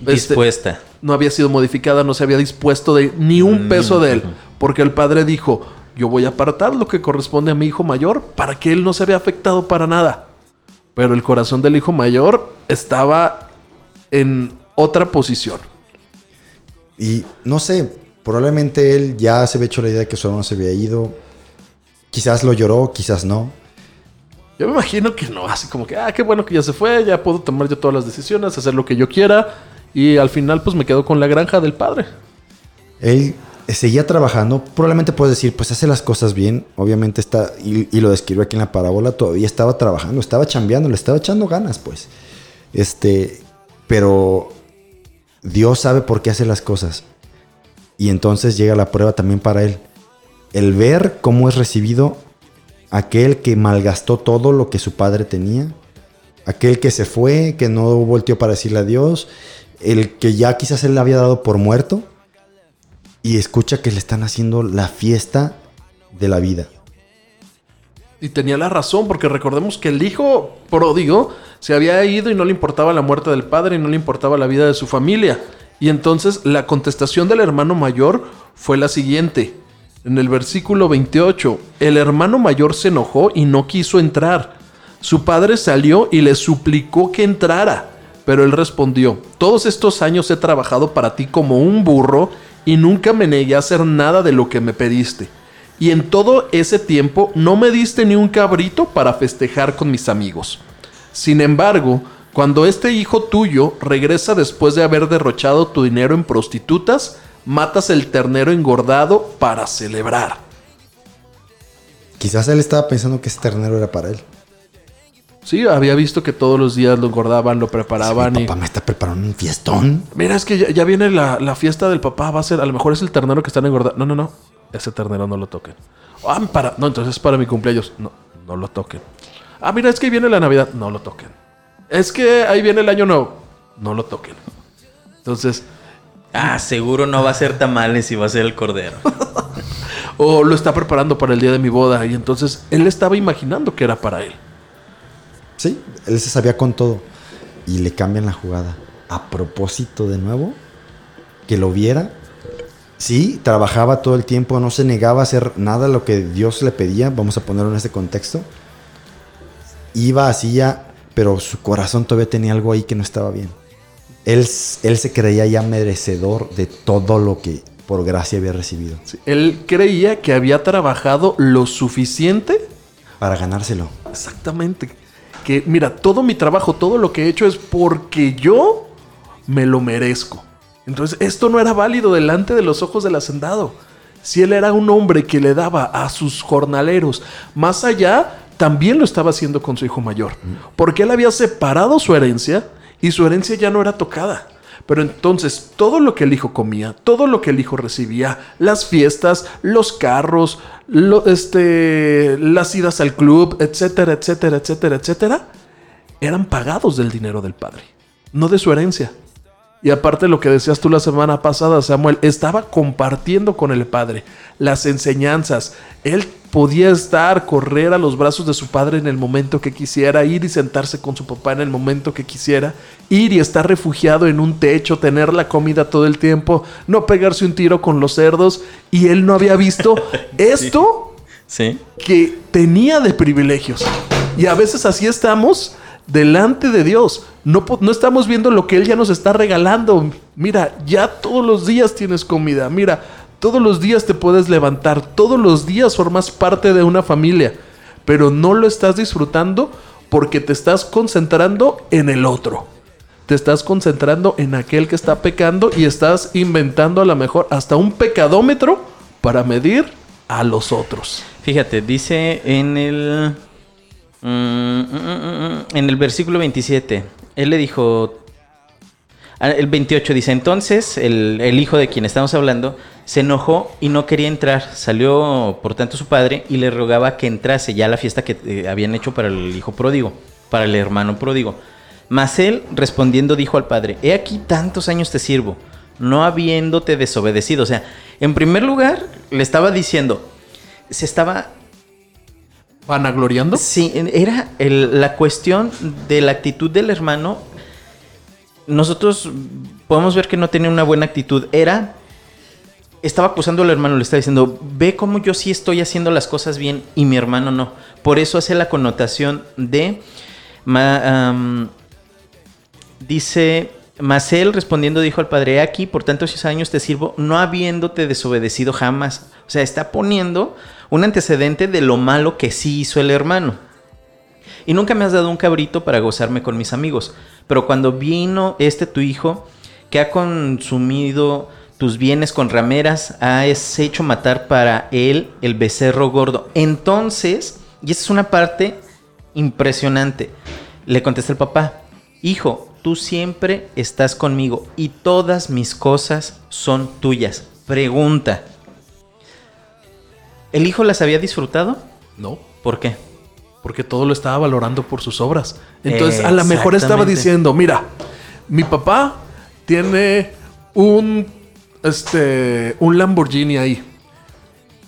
este, Dispuesta. no había sido modificada, no se había dispuesto de ni un peso de él, porque el padre dijo, yo voy a apartar lo que corresponde a mi hijo mayor para que él no se vea afectado para nada. Pero el corazón del hijo mayor estaba en otra posición. Y no sé, probablemente él ya se había hecho la idea de que su hermano se había ido. Quizás lo lloró, quizás no. Yo me imagino que no, así como que, ah, qué bueno que ya se fue, ya puedo tomar yo todas las decisiones, hacer lo que yo quiera. Y al final, pues me quedo con la granja del padre. Él seguía trabajando. Probablemente puedes decir, pues hace las cosas bien. Obviamente está, y, lo describe aquí en la parábola, todavía estaba trabajando, estaba chambeando, le estaba echando ganas, pues. Este, pero Dios sabe por qué hace las cosas. Y entonces llega la prueba también para él. El ver cómo es recibido aquel que malgastó todo lo que su padre tenía. Aquel que se fue, que no volteó para decirle adiós. El que ya quizás él le había dado por muerto y escucha que le están haciendo la fiesta de la vida. Y tenía la razón, porque recordemos que el hijo pródigo se había ido y no le importaba la muerte del padre y no le importaba la vida de su familia. Y entonces la contestación del hermano mayor fue la siguiente. En el versículo 28, el hermano mayor se enojó y no quiso entrar. Su padre salió y le suplicó que entrara. Pero él respondió, todos estos años he trabajado para ti como un burro y nunca me negué a hacer nada de lo que me pediste. Y en todo ese tiempo no me diste ni un cabrito para festejar con mis amigos. Sin embargo, cuando este hijo tuyo regresa después de haber derrochado tu dinero en prostitutas, matas el ternero engordado para celebrar. Quizás él estaba pensando que ese ternero era para él. Sí, había visto que todos los días lo engordaban, lo preparaban Mi y... papá me está preparando un fiestón. Mira, es que ya, ya viene la, la fiesta del papá, va a ser, a lo mejor es el ternero que están engordando. No, no, no, ese ternero no lo toquen. Ah, para, no, entonces es para mi cumpleaños. No, no lo toquen. Ah, mira, es que ahí viene la Navidad. No lo toquen. Es que ahí viene el año nuevo. No lo toquen. Entonces, Ah, seguro no va a ser tamales y va a ser el cordero. [LAUGHS] o lo está preparando para el día de mi boda. Y entonces él estaba imaginando que era para él. Sí, él se sabía con todo. Y le cambian la jugada. A propósito de nuevo, que lo viera Sí, trabajaba todo el tiempo, no se negaba a hacer nada lo que Dios le pedía, vamos a ponerlo en este contexto. Iba, hacía, pero su corazón todavía tenía algo ahí que no estaba bien. Él, él se creía ya merecedor de todo lo que por gracia había recibido. Sí, Él creía que había trabajado lo suficiente Para ganárselo. Exactamente. Que mira, todo mi trabajo, todo lo que he hecho es porque yo me lo merezco. Entonces, esto no era válido delante de los ojos del hacendado. Si él era un hombre que le daba a sus jornaleros más allá, también lo estaba haciendo con su hijo mayor. Porque él había separado su herencia y su herencia ya no era tocada. Pero entonces todo lo que el hijo comía, todo lo que el hijo recibía, las fiestas, los carros, este, las idas al club, etcétera, etcétera, etcétera, etcétera, eran pagados del dinero del padre, no de su herencia. Y aparte lo que decías tú la semana pasada, Samuel, estaba compartiendo con el padre las enseñanzas. Él podía estar, correr a los brazos de su padre en el momento que quisiera, ir y sentarse con su papá en el momento que quisiera, ir y estar refugiado en un techo, tener la comida todo el tiempo, no pegarse un tiro con los cerdos. Y él no había visto [LAUGHS] esto Sí. que tenía de privilegios. Y a veces así estamos delante de Dios. No, no estamos viendo lo que Él ya nos está regalando. Mira, ya todos los días tienes comida. Mira, todos los días te puedes levantar. Todos los días formas parte de una familia. Pero no lo estás disfrutando porque te estás concentrando en el otro. Te estás concentrando en aquel que está pecando y estás inventando a lo mejor hasta un pecadómetro para medir a los otros. Fíjate, dice en el. Mm, mm, mm, en el versículo 27. Él le dijo. ah, El 28 dice: Entonces el, el hijo de quien estamos hablando se enojó y no quería entrar. Salió, por tanto, su padre y le rogaba que entrase ya a la fiesta que eh, habían hecho para el hijo pródigo, para el hermano pródigo. Mas él, respondiendo, dijo al padre: He aquí tantos años te sirvo, no habiéndote desobedecido. O sea, en primer lugar, le estaba diciendo: Se estaba ¿Vanagloriando? Sí, era la cuestión de la actitud del hermano. Nosotros podemos ver que no tenía una buena actitud. Era. Estaba acusando al hermano, le estaba diciendo: Ve cómo yo sí estoy haciendo las cosas bien y mi hermano no. Por eso hace la connotación de. dice. Mas él respondiendo dijo al padre: "He aquí, por tantos años te sirvo, no habiéndote desobedecido jamás. O sea, está poniendo un antecedente de lo malo que sí hizo el hermano. Y nunca me has dado un cabrito para gozarme con mis amigos. Pero cuando vino este tu hijo, que ha consumido tus bienes con rameras, has hecho matar para él el becerro gordo. Entonces, y esta es una parte impresionante, le contesta el papá, hijo, tú siempre estás conmigo y todas mis cosas son tuyas. Pregunta, ¿el hijo las había disfrutado? No, ¿Por qué? porque todo lo estaba valorando por sus obras. Entonces, a lo mejor estaba diciendo, mira, mi papá tiene un este un Lamborghini ahí.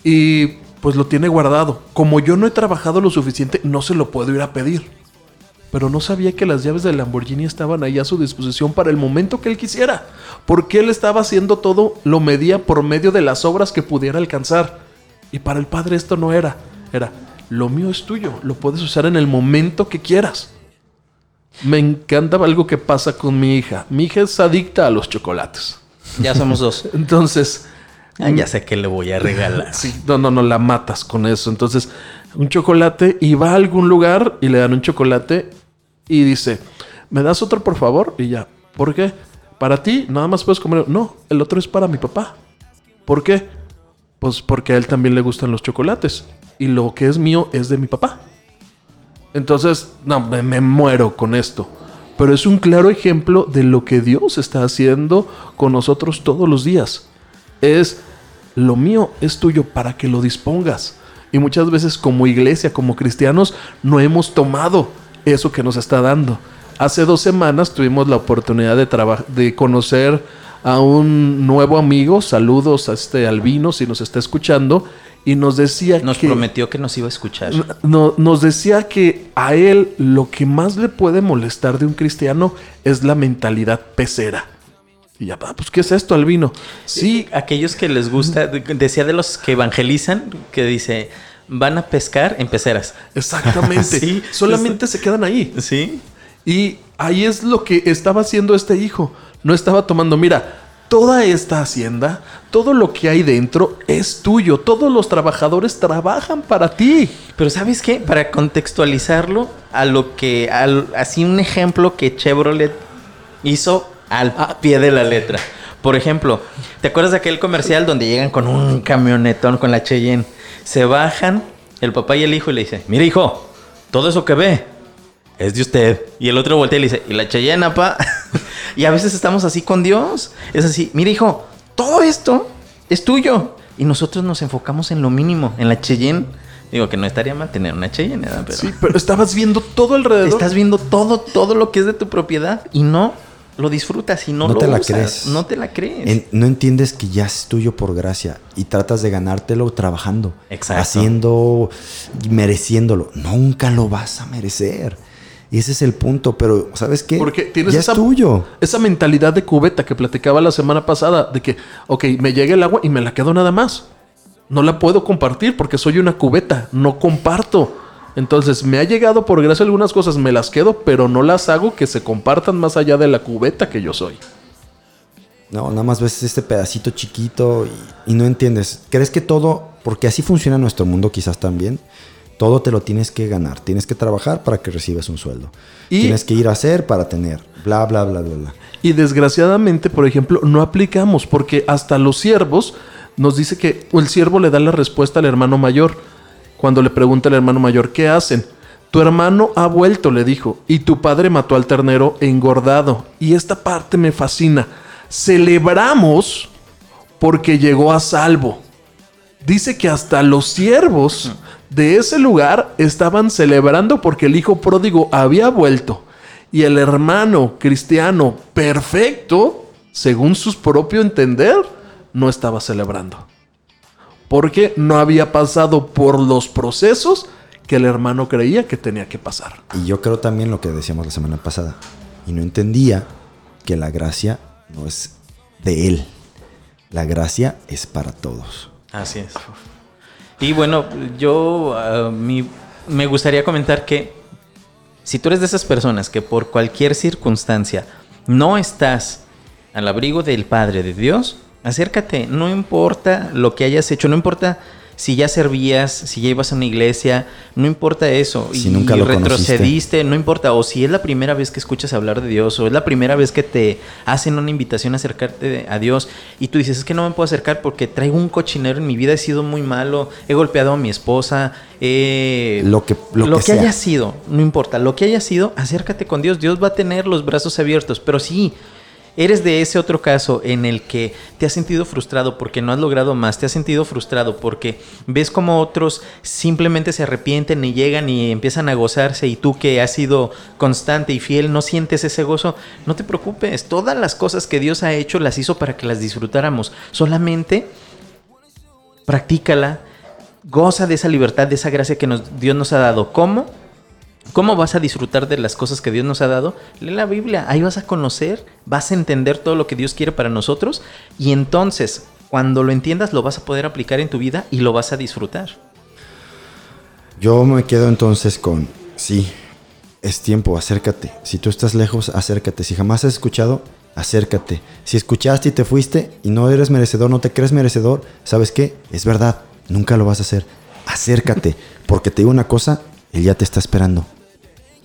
Y pues lo tiene guardado. Como yo no he trabajado lo suficiente, no se lo puedo ir a pedir. Pero no sabía que las llaves del Lamborghini estaban ahí a su disposición para el momento que él quisiera. Porque él estaba haciendo todo, lo medía por medio de las obras que pudiera alcanzar. Y para el padre esto no era. Era, lo mío es tuyo, lo puedes usar en el momento que quieras. Me encanta algo que pasa con mi hija. Mi hija es adicta a los chocolates. Ya somos dos. [LAUGHS] Entonces, Ah, ya sé que le voy a regalar. [LAUGHS] Sí, no, no, no, la matas con eso. Entonces, un chocolate y va a algún lugar y le dan un chocolate y dice, ¿me das otro por favor? Y ya, ¿por qué? Para ti, nada más puedes comer. No, el otro es para mi papá. ¿Por qué? Pues porque a él también le gustan los chocolates. Y lo que es mío es de mi papá. Entonces, no, me, muero con esto. Pero es un claro ejemplo de lo que Dios está haciendo con nosotros todos los días. Es lo mío es tuyo para que lo dispongas. Y muchas veces como iglesia, como cristianos, no hemos tomado eso que nos está dando. Hace dos semanas tuvimos la oportunidad de, de conocer a un nuevo amigo. Saludos a este Albino si nos está escuchando. Y nos decía Nos que... prometió que nos iba a escuchar. No- nos decía que a él lo que más le puede molestar de un cristiano es la mentalidad pecera. Y ya, ah, pues, ¿qué es esto, Albino? Sí, Aquellos que les gusta, de- decía de los que evangelizan, que dice, van a pescar en peceras. exactamente. [LAUGHS] Sí. Solamente se quedan ahí. Sí. Y ahí es lo que estaba haciendo este hijo. No estaba tomando, mira, toda esta hacienda, todo lo que hay dentro es tuyo. Todos los trabajadores trabajan para ti. Pero ¿sabes qué? Para contextualizarlo a lo que, al- así un ejemplo que Chevrolet hizo al pie de la letra. Por ejemplo, ¿te acuerdas de aquel comercial donde llegan con un camionetón con la Cheyenne? Se bajan el papá y el hijo y le dice, mira hijo, todo eso que ve es de usted. Y el otro voltea y le dice, ¿y la Cheyenne, pa? [LAUGHS] y a veces estamos así con Dios. Es así, mira hijo, todo esto es tuyo. Y nosotros nos enfocamos en lo mínimo, en la Cheyenne. Digo que no estaría mal tener una Cheyenne, ¿verdad? Pero Sí, pero estabas viendo todo alrededor. estás viendo todo, todo lo que es de tu propiedad y no lo disfrutas y no, No lo te la usas. crees. No te la crees. En- no entiendes que ya es tuyo por gracia y tratas de ganártelo trabajando, Exacto. haciendo, mereciéndolo. Nunca lo vas a merecer. Y ese es el punto, pero ¿sabes qué? Porque tienes ya esa, es tuyo. esa mentalidad de cubeta que platicaba la semana pasada, de que, ok, me llega el agua y me la quedo nada más. No la puedo compartir porque soy una cubeta, no comparto. Entonces, me ha llegado por gracia algunas cosas, me las quedo, pero no las hago que se compartan más allá de la cubeta que yo soy. No, nada más ves este pedacito chiquito y, y no entiendes. ¿Crees que todo, porque así funciona nuestro mundo quizás también, todo te lo tienes que ganar, tienes que trabajar para que recibas un sueldo. Y- tienes que ir a hacer para tener, bla, bla, bla, bla, bla. Y desgraciadamente, por ejemplo, no aplicamos porque hasta los siervos nos dice que el siervo le da la respuesta al hermano mayor. Cuando le pregunta al hermano mayor, ¿qué hacen? Tu hermano ha vuelto, le dijo, y tu padre mató al ternero engordado. Y esta parte me fascina. Celebramos porque llegó a salvo. Dice que hasta los siervos de ese lugar estaban celebrando porque el hijo pródigo había vuelto. Y el hermano cristiano perfecto, según su propio entender, no estaba celebrando. Porque no había pasado por los procesos que el hermano creía que tenía que pasar. Y yo creo también lo que decíamos la semana pasada. Y no entendía que la gracia no es de él. La gracia es para todos. Así es. Y bueno, yo mi- me gustaría comentar que si tú eres de esas personas que por cualquier circunstancia no estás al abrigo del Padre de Dios, acércate. No importa lo que hayas hecho, no importa si ya servías, si ya ibas a una iglesia, no importa eso. Si y nunca lo retrocediste, no importa. O si es la primera vez que escuchas hablar de Dios, o es la primera vez que te hacen una invitación a acercarte a Dios, y tú dices, es que no me puedo acercar porque traigo un cochinero en mi vida, he sido muy malo, he golpeado a mi esposa, eh, Lo que- lo que haya sido, no importa, lo que haya sido, acércate con Dios. Dios va a tener los brazos abiertos, pero sí. Eres de ese otro caso en el que te has sentido frustrado porque no has logrado más, te has sentido frustrado porque ves como otros simplemente se arrepienten y llegan y empiezan a gozarse y tú que has sido constante y fiel no sientes ese gozo, no te preocupes, todas las cosas que Dios ha hecho las hizo para que las disfrutáramos, solamente practícala, goza de esa libertad, de esa gracia que Dios nos ha dado. ¿Cómo? ¿Cómo vas a disfrutar de las cosas que Dios nos ha dado? Lee la Biblia, ahí vas a conocer, vas a entender todo lo que Dios quiere para nosotros y entonces, cuando lo entiendas, lo vas a poder aplicar en tu vida y lo vas a disfrutar. Yo me quedo entonces con, sí, es tiempo, acércate. Si tú estás lejos, acércate. Si jamás has escuchado, acércate. Si escuchaste y te fuiste y no eres merecedor, no te crees merecedor, ¿sabes qué? Es verdad, nunca lo vas a hacer. Acércate, porque te digo una cosa, Él ya te está esperando.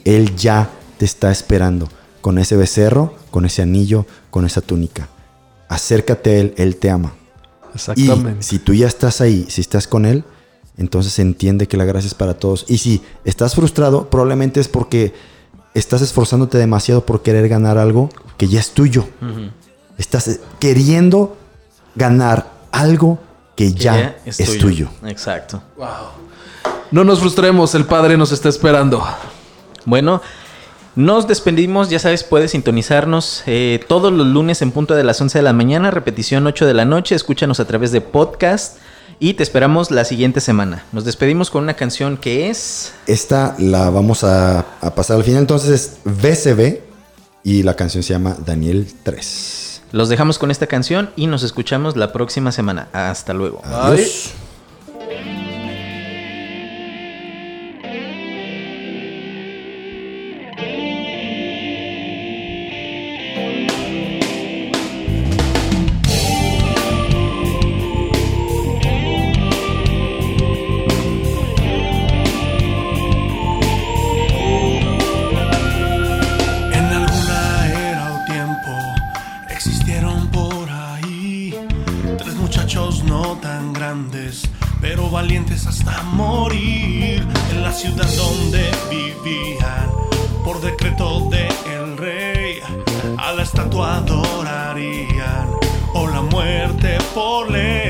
Él ya te está esperando con ese becerro, con ese anillo, con esa túnica. Acércate a Él, Él te ama. Y si tú ya estás ahí, si estás con Él, entonces entiende que la gracia es para todos. Y si estás frustrado, probablemente es porque estás esforzándote demasiado por querer ganar algo que ya es tuyo. Estás eh, queriendo ganar algo que Que ya, es, tuyo. Exacto. No nos frustremos, el padre nos está esperando. Bueno, nos despedimos, ya sabes, puedes sintonizarnos eh, todos los lunes en punto de las 11 de la mañana, repetición 8 de la noche, escúchanos a través de podcast y te esperamos la siguiente semana. Nos despedimos con una canción que es... Esta la vamos a, pasar al final, entonces es BCB y la canción se llama Daniel 3. Los dejamos con esta canción y nos escuchamos la próxima semana. Hasta luego. Adiós. muchachos no tan grandes, pero valientes hasta morir en la ciudad donde vivían por decreto del el rey. A la estatua adorarían o la muerte por ley.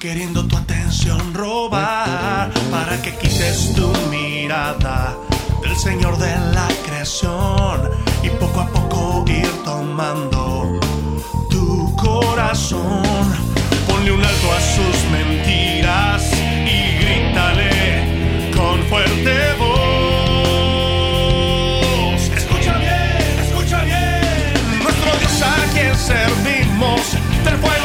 queriendo tu atención robar para que quites tu mirada del Señor de la creación y poco a poco ir tomando tu corazón. Ponle un alto a sus mentiras y grítale con fuerte voz. Escucha bien, escucha bien. Nuestro Dios a quien servimos, del fuego.